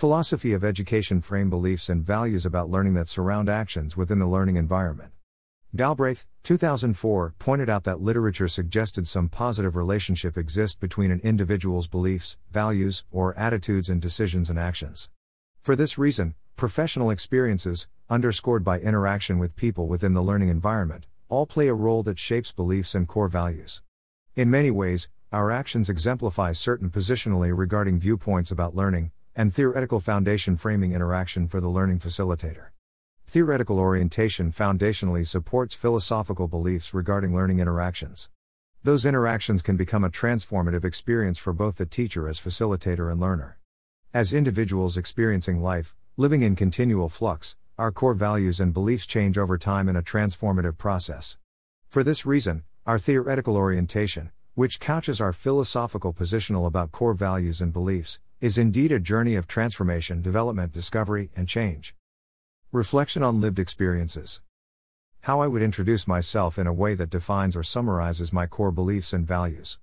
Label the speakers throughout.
Speaker 1: Philosophy of education frame beliefs and values about learning that surround actions within the learning environment. Galbraith, 2004, pointed out that literature suggested some positive relationship exists between an individual's beliefs, values, or attitudes and decisions and actions. For this reason, professional experiences, underscored by interaction with people within the learning environment, all play a role that shapes beliefs and core values. In many ways, our actions exemplify certain positionally regarding viewpoints about learning, and theoretical foundation framing interaction for the learning facilitator. Theoretical orientation foundationally supports philosophical beliefs regarding learning interactions. Those interactions can become a transformative experience for both the teacher as facilitator and learner. As individuals experiencing life, living in continual flux, our core values and beliefs change over time in a transformative process. For this reason, our theoretical orientation, which couches our philosophical positional about core values and beliefs, is indeed a journey of transformation, development, discovery, and change. Reflection on lived experiences. How I would introduce myself in a way that defines or summarizes my core beliefs and values.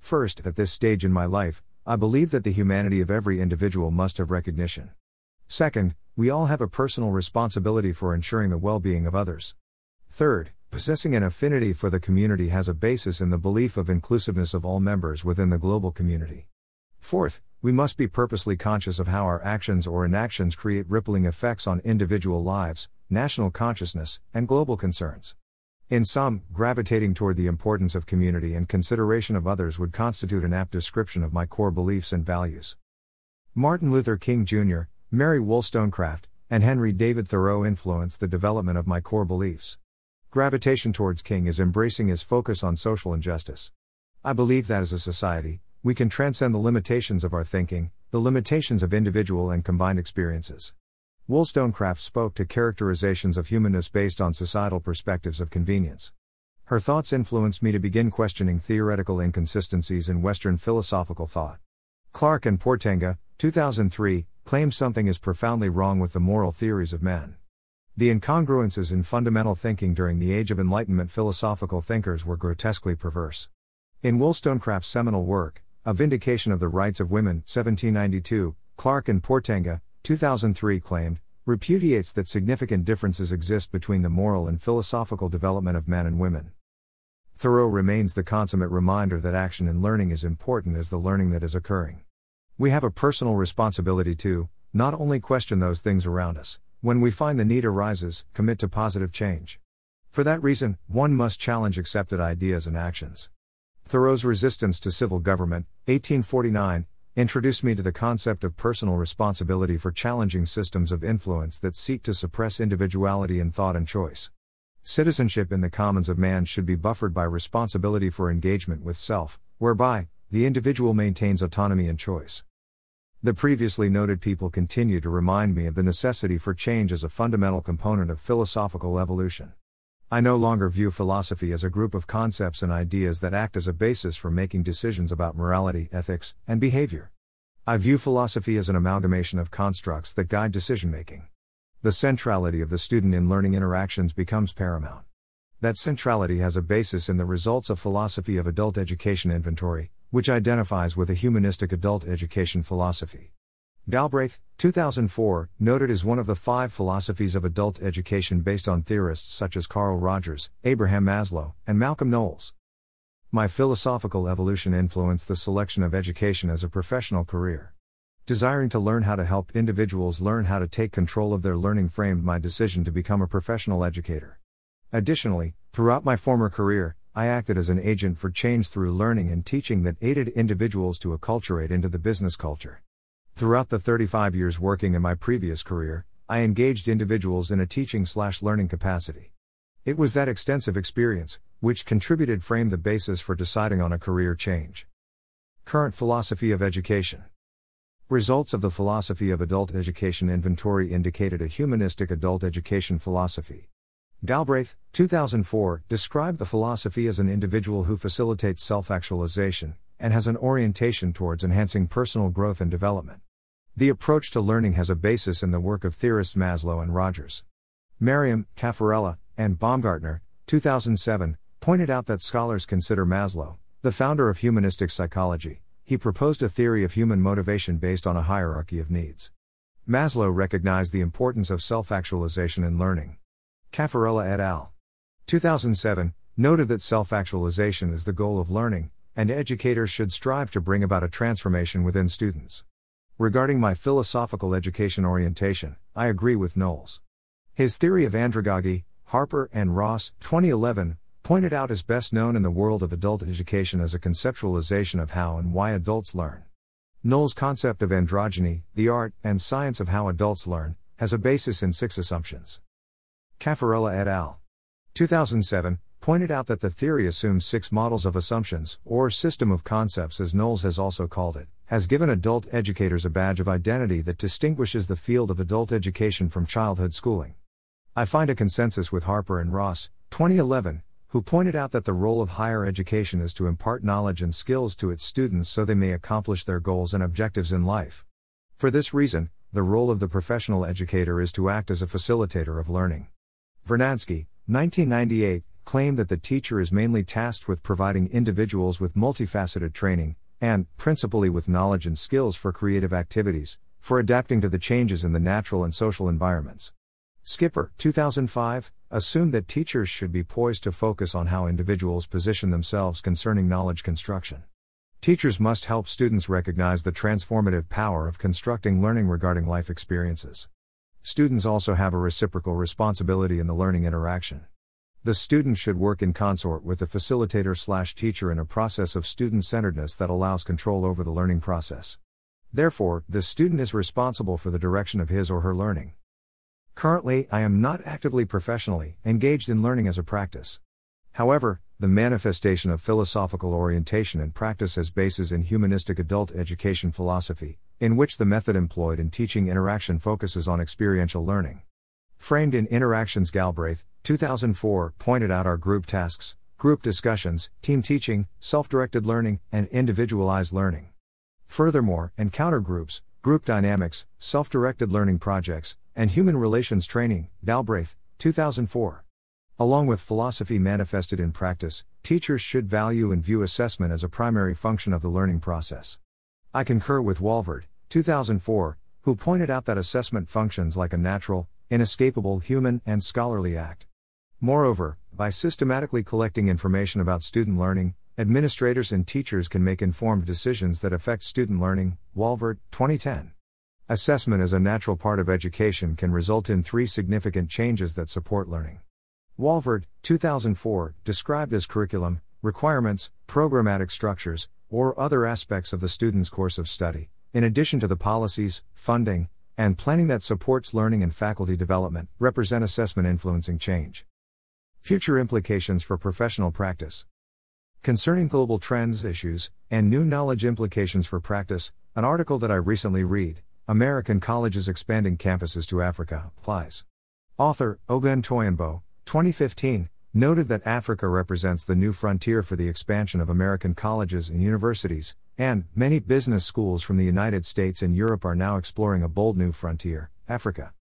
Speaker 1: First, at this stage in my life, I believe that the humanity of every individual must have recognition. Second, we all have a personal responsibility for ensuring the well being of others. Third, possessing an affinity for the community has a basis in the belief of inclusiveness of all members within the global community. Fourth, we must be purposely conscious of how our actions or inactions create rippling effects on individual lives, national consciousness, and global concerns. In sum, gravitating toward the importance of community and consideration of others would constitute an apt description of my core beliefs and values. Martin Luther King Jr., Mary Wollstonecraft, and Henry David Thoreau influenced the development of my core beliefs. Gravitation towards King is embracing his focus on social injustice. I believe that as a society, we can transcend the limitations of our thinking, the limitations of individual and combined experiences. Wollstonecraft spoke to characterizations of humanness based on societal perspectives of convenience. Her thoughts influenced me to begin questioning theoretical inconsistencies in Western philosophical thought. Clark and Portenga, 2003, claim something is profoundly wrong with the moral theories of men. The incongruences in fundamental thinking during the Age of Enlightenment philosophical thinkers were grotesquely perverse. In Wollstonecraft's seminal work, a Vindication of the Rights of Women, 1792, Clark and Portenga, 2003 claimed, repudiates that significant differences exist between the moral and philosophical development of men and women. Thoreau remains the consummate reminder that action and learning is important as the learning that is occurring. We have a personal responsibility to, not only question those things around us, when we find the need arises, commit to positive change. For that reason, one must challenge accepted ideas and actions. Thoreau's Resistance to Civil Government, 1849, introduced me to the concept of personal responsibility for challenging systems of influence that seek to suppress individuality in thought and choice. Citizenship in the commons of man should be buffered by responsibility for engagement with self, whereby, the individual maintains autonomy and choice. The previously noted people continue to remind me of the necessity for change as a fundamental component of philosophical evolution. I no longer view philosophy as a group of concepts and ideas that act as a basis for making decisions about morality, ethics, and behavior. I view philosophy as an amalgamation of constructs that guide decision making. The centrality of the student in learning interactions becomes paramount. That centrality has a basis in the results of philosophy of adult education inventory, which identifies with a humanistic adult education philosophy. Galbraith, 2004, noted as one of the five philosophies of adult education based on theorists such as Carl Rogers, Abraham Maslow, and Malcolm Knowles. My philosophical evolution influenced the selection of education as a professional career. Desiring to learn how to help individuals learn how to take control of their learning framed my decision to become a professional educator. Additionally, throughout my former career, I acted as an agent for change through learning and teaching that aided individuals to acculturate into the business culture. Throughout the 35 years working in my previous career, I engaged individuals in a teaching slash learning capacity. It was that extensive experience, which contributed frame the basis for deciding on a career change. Current philosophy of education. Results of the philosophy of adult education inventory indicated a humanistic adult education philosophy. Galbraith, 2004, described the philosophy as an individual who facilitates self actualization and has an orientation towards enhancing personal growth and development. The approach to learning has a basis in the work of theorists Maslow and Rogers. Merriam, Caffarella, and Baumgartner, 2007, pointed out that scholars consider Maslow, the founder of humanistic psychology, he proposed a theory of human motivation based on a hierarchy of needs. Maslow recognized the importance of self actualization in learning. Caffarella et al. 2007 noted that self actualization is the goal of learning, and educators should strive to bring about a transformation within students. Regarding my philosophical education orientation, I agree with Knowles. His theory of andragogy, Harper and Ross, 2011, pointed out is best known in the world of adult education as a conceptualization of how and why adults learn. Knowles' concept of androgyny, the art and science of how adults learn, has a basis in six assumptions. Caffarella et al. 2007 pointed out that the theory assumes six models of assumptions, or system of concepts as Knowles has also called it, has given adult educators a badge of identity that distinguishes the field of adult education from childhood schooling. I find a consensus with Harper and Ross, 2011, who pointed out that the role of higher education is to impart knowledge and skills to its students so they may accomplish their goals and objectives in life. For this reason, the role of the professional educator is to act as a facilitator of learning. Vernadsky, 1998, claimed that the teacher is mainly tasked with providing individuals with multifaceted training, and, principally with knowledge and skills for creative activities, for adapting to the changes in the natural and social environments. Skipper, 2005, assumed that teachers should be poised to focus on how individuals position themselves concerning knowledge construction. Teachers must help students recognize the transformative power of constructing learning regarding life experiences. Students also have a reciprocal responsibility in the learning interaction. The student should work in consort with the facilitator slash teacher in a process of student centeredness that allows control over the learning process. Therefore, the student is responsible for the direction of his or her learning. Currently, I am not actively professionally engaged in learning as a practice. However, the manifestation of philosophical orientation and practice as bases in humanistic adult education philosophy, in which the method employed in teaching interaction focuses on experiential learning. Framed in Interactions Galbraith, 2004, pointed out our group tasks, group discussions, team teaching, self directed learning, and individualized learning. Furthermore, encounter groups, group dynamics, self directed learning projects, and Human Relations Training, Galbraith, 2004. Along with philosophy manifested in practice, teachers should value and view assessment as a primary function of the learning process. I concur with Walvoord, 2004, who pointed out that assessment functions like a natural, inescapable human and scholarly act. Moreover, by systematically collecting information about student learning, administrators and teachers can make informed decisions that affect student learning. Walvoord, 2010. Assessment as a natural part of education can result in three significant changes that support learning. Walvoord, 2004, described as curriculum, requirements, programmatic structures, or other aspects of the student's course of study, in addition to the policies, funding, and planning that supports learning and faculty development, represent assessment influencing change. Future implications for professional practice. Concerning global trends, issues, and new knowledge implications for practice, an article that I recently read, American Colleges Expanding Campuses to Africa, applies. Author, Oguntoyinbo, 2015, noted that Africa represents the new frontier for the expansion of American colleges and universities, and many business schools from the United States and Europe are now exploring a bold new frontier, Africa.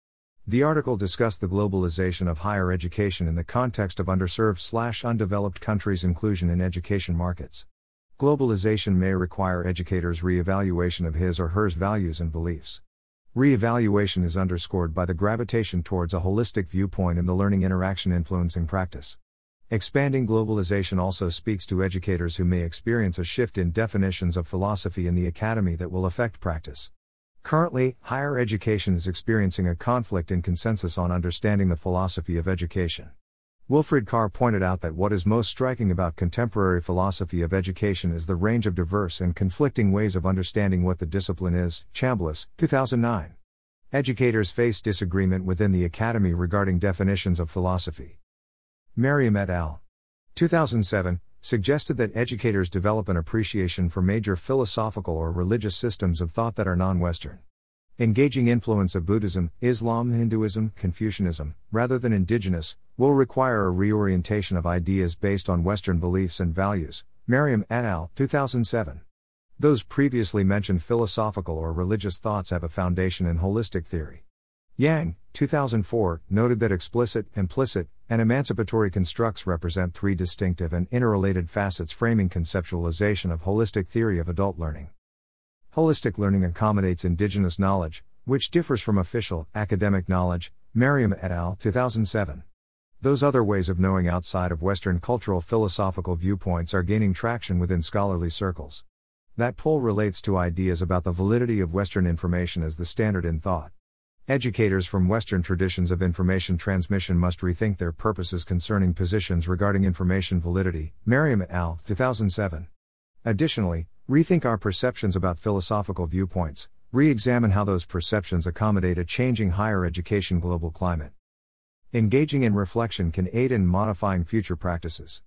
Speaker 1: The article discussed the globalization of higher education in the context of underserved slash undeveloped countries' inclusion in education markets. Globalization may require educators' re-evaluation of his or her values and beliefs. Re-evaluation is underscored by the gravitation towards a holistic viewpoint in the learning interaction influencing practice. Expanding globalization also speaks to educators who may experience a shift in definitions of philosophy in the academy that will affect practice. Currently, higher education is experiencing a conflict in consensus on understanding the philosophy of education. Wilfred Carr pointed out that what is most striking about contemporary philosophy of education is the range of diverse and conflicting ways of understanding what the discipline is. Chambliss, 2009. Educators face disagreement within the academy regarding definitions of philosophy. Merriam et al. 2007 suggested that educators develop an appreciation for major philosophical or religious systems of thought that are non Western. Engaging influence of Buddhism, Islam, Hinduism, Confucianism, rather than indigenous, will require a reorientation of ideas based on Western beliefs and values. Merriam et al., 2007. Those previously mentioned philosophical or religious thoughts have a foundation in holistic theory. Yang, 2004, noted that explicit, implicit, and emancipatory constructs represent three distinctive and interrelated facets framing conceptualization of holistic theory of adult learning. Holistic learning accommodates indigenous knowledge, which differs from official, academic knowledge, Merriam et al., 2007. Those other ways of knowing outside of Western cultural philosophical viewpoints are gaining traction within scholarly circles. That poll relates to ideas about the validity of Western information as the standard in thought. Educators from Western traditions of information transmission must rethink their purposes concerning positions regarding information validity. Merriam et al., 2007. Additionally, rethink our perceptions about philosophical viewpoints, re examine how those perceptions accommodate a changing higher education global climate. Engaging in reflection can aid in modifying future practices.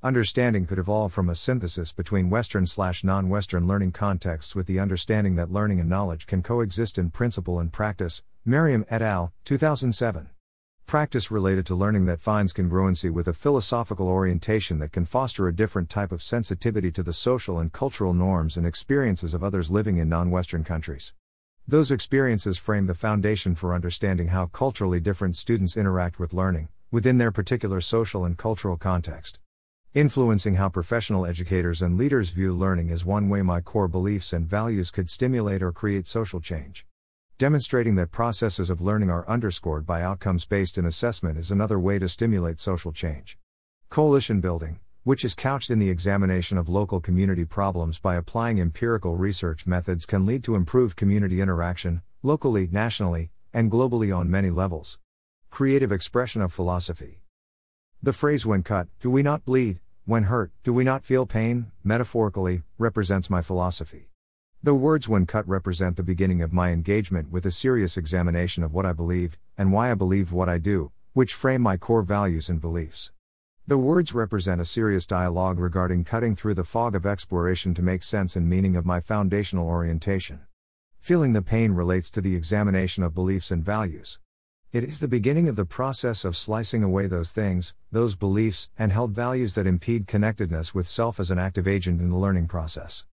Speaker 1: Understanding could evolve from a synthesis between Western slash non Western learning contexts with the understanding that learning and knowledge can coexist in principle and practice. Merriam et al., 2007. Practice related to learning that finds congruency with a philosophical orientation that can foster a different type of sensitivity to the social and cultural norms and experiences of others living in non Western countries. Those experiences frame the foundation for understanding how culturally different students interact with learning, within their particular social and cultural context. Influencing how professional educators and leaders view learning is one way my core beliefs and values could stimulate or create social change. Demonstrating that processes of learning are underscored by outcomes based in assessment is another way to stimulate social change. Coalition building, which is couched in the examination of local community problems by applying empirical research methods, can lead to improved community interaction, locally, nationally, and globally on many levels. Creative expression of philosophy. The phrase, when cut, do we not bleed? When hurt, do we not feel pain? metaphorically, represents my philosophy. The words when cut represent the beginning of my engagement with a serious examination of what I believed, and why I believe what I do, which frame my core values and beliefs. The words represent a serious dialogue regarding cutting through the fog of exploration to make sense and meaning of my foundational orientation. Feeling the pain relates to the examination of beliefs and values. It is the beginning of the process of slicing away those things, those beliefs, and held values that impede connectedness with self as an active agent in the learning process.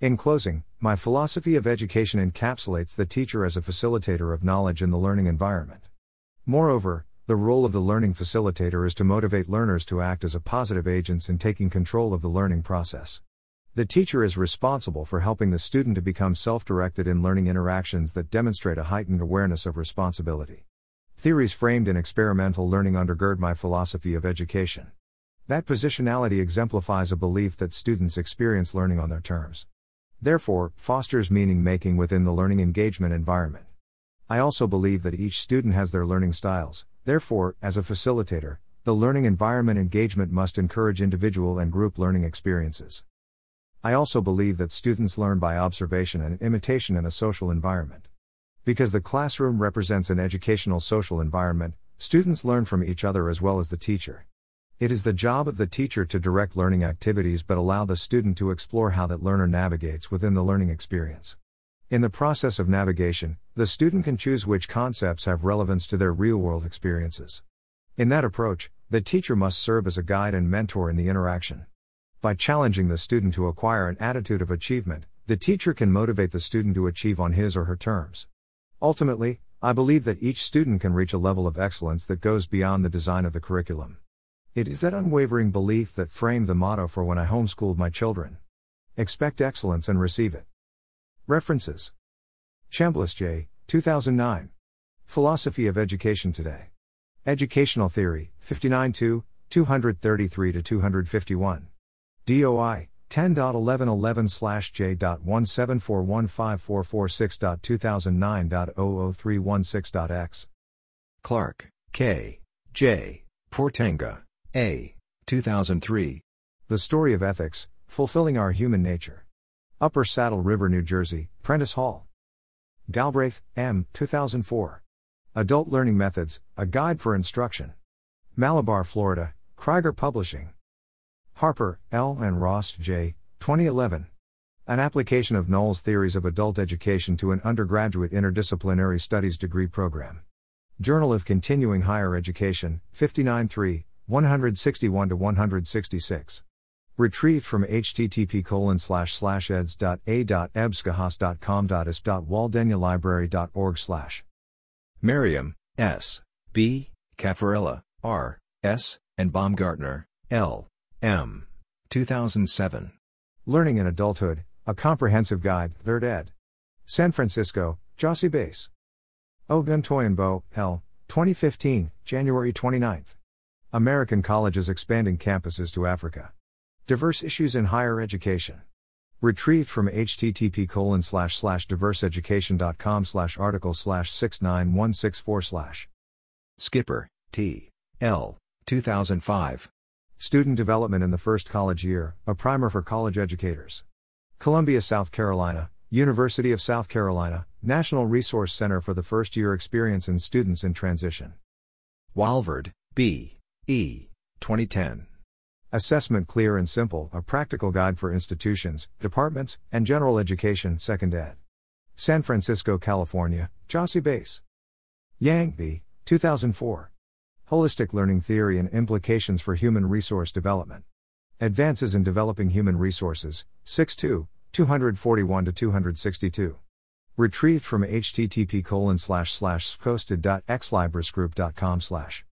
Speaker 1: In closing, my philosophy of education encapsulates the teacher as a facilitator of knowledge in the learning environment. Moreover, the role of the learning facilitator is to motivate learners to act as a positive agents in taking control of the learning process. The teacher is responsible for helping the student to become self directed in learning interactions that demonstrate a heightened awareness of responsibility. Theories framed in experimental learning undergird my philosophy of education. That positionality exemplifies a belief that students experience learning on their terms. Therefore, fosters meaning making within the learning engagement environment. I also believe that each student has their learning styles, Therefore, as a facilitator, the learning environment engagement must encourage individual and group learning experiences. I also believe that students learn by observation and imitation in a social environment. Because the classroom represents an educational social environment, students learn from each other as well as the teacher. It is the job of the teacher to direct learning activities but allow the student to explore how that learner navigates within the learning experience. In the process of navigation, the student can choose which concepts have relevance to their real world experiences. In that approach, the teacher must serve as a guide and mentor in the interaction. By challenging the student to acquire an attitude of achievement, the teacher can motivate the student to achieve on his or her terms. Ultimately, I believe that each student can reach a level of excellence that goes beyond the design of the curriculum. It is that unwavering belief that framed the motto for when I homeschooled my children. Expect excellence and receive it. References Chambliss J., 2009. Philosophy of Education Today. Educational Theory, 59 2, 233 251. DOI 10.1111 J.174154446.2009.00316.x. Clark, K. J. Portenga, A. 2003. The Story of Ethics Fulfilling Our Human Nature. Upper Saddle River, New Jersey, Prentice Hall. Galbraith, M., 2004. Adult Learning Methods A Guide for Instruction. Malabar, Florida, Krieger Publishing. Harper, L. and Ross, J., 2011. An application of Knowles' theories of adult education to an undergraduate interdisciplinary studies degree program. Journal of Continuing Higher Education, 59 3, 161 to 166. Retrieved from http colon slash slash eds.a.ebscohost.com.isp.waldenialibrary.org slash. Merriam, S. B. Caffarella, R. S. and Baumgartner, L. M. 2007. Learning in Adulthood, A Comprehensive Guide, 3rd ed. San Francisco, Jossey-Bass. Oguntoyinbo, L. 2015, January 29. American colleges expanding campuses to Africa. Diverse issues in higher education. Retrieved from http colon slash slash diverseeducation.com slash article slash 69164 slash.
Speaker 2: Skipper, T. L. 2005.
Speaker 1: Student Development in the First College Year, a primer for college educators. Columbia, South Carolina, University of South Carolina, National Resource Center for the First Year Experience in Students in Transition.
Speaker 2: Walvoord, B. E. 2010.
Speaker 1: Assessment Clear and Simple, a practical guide for institutions, departments, and general education, second ed. San Francisco, California, Jossey-Bass. Yang B. 2004. Holistic Learning Theory and Implications for Human Resource Development. Advances in Developing Human Resources, 62, 241 to 262. Retrieved from http colon slash slash slash.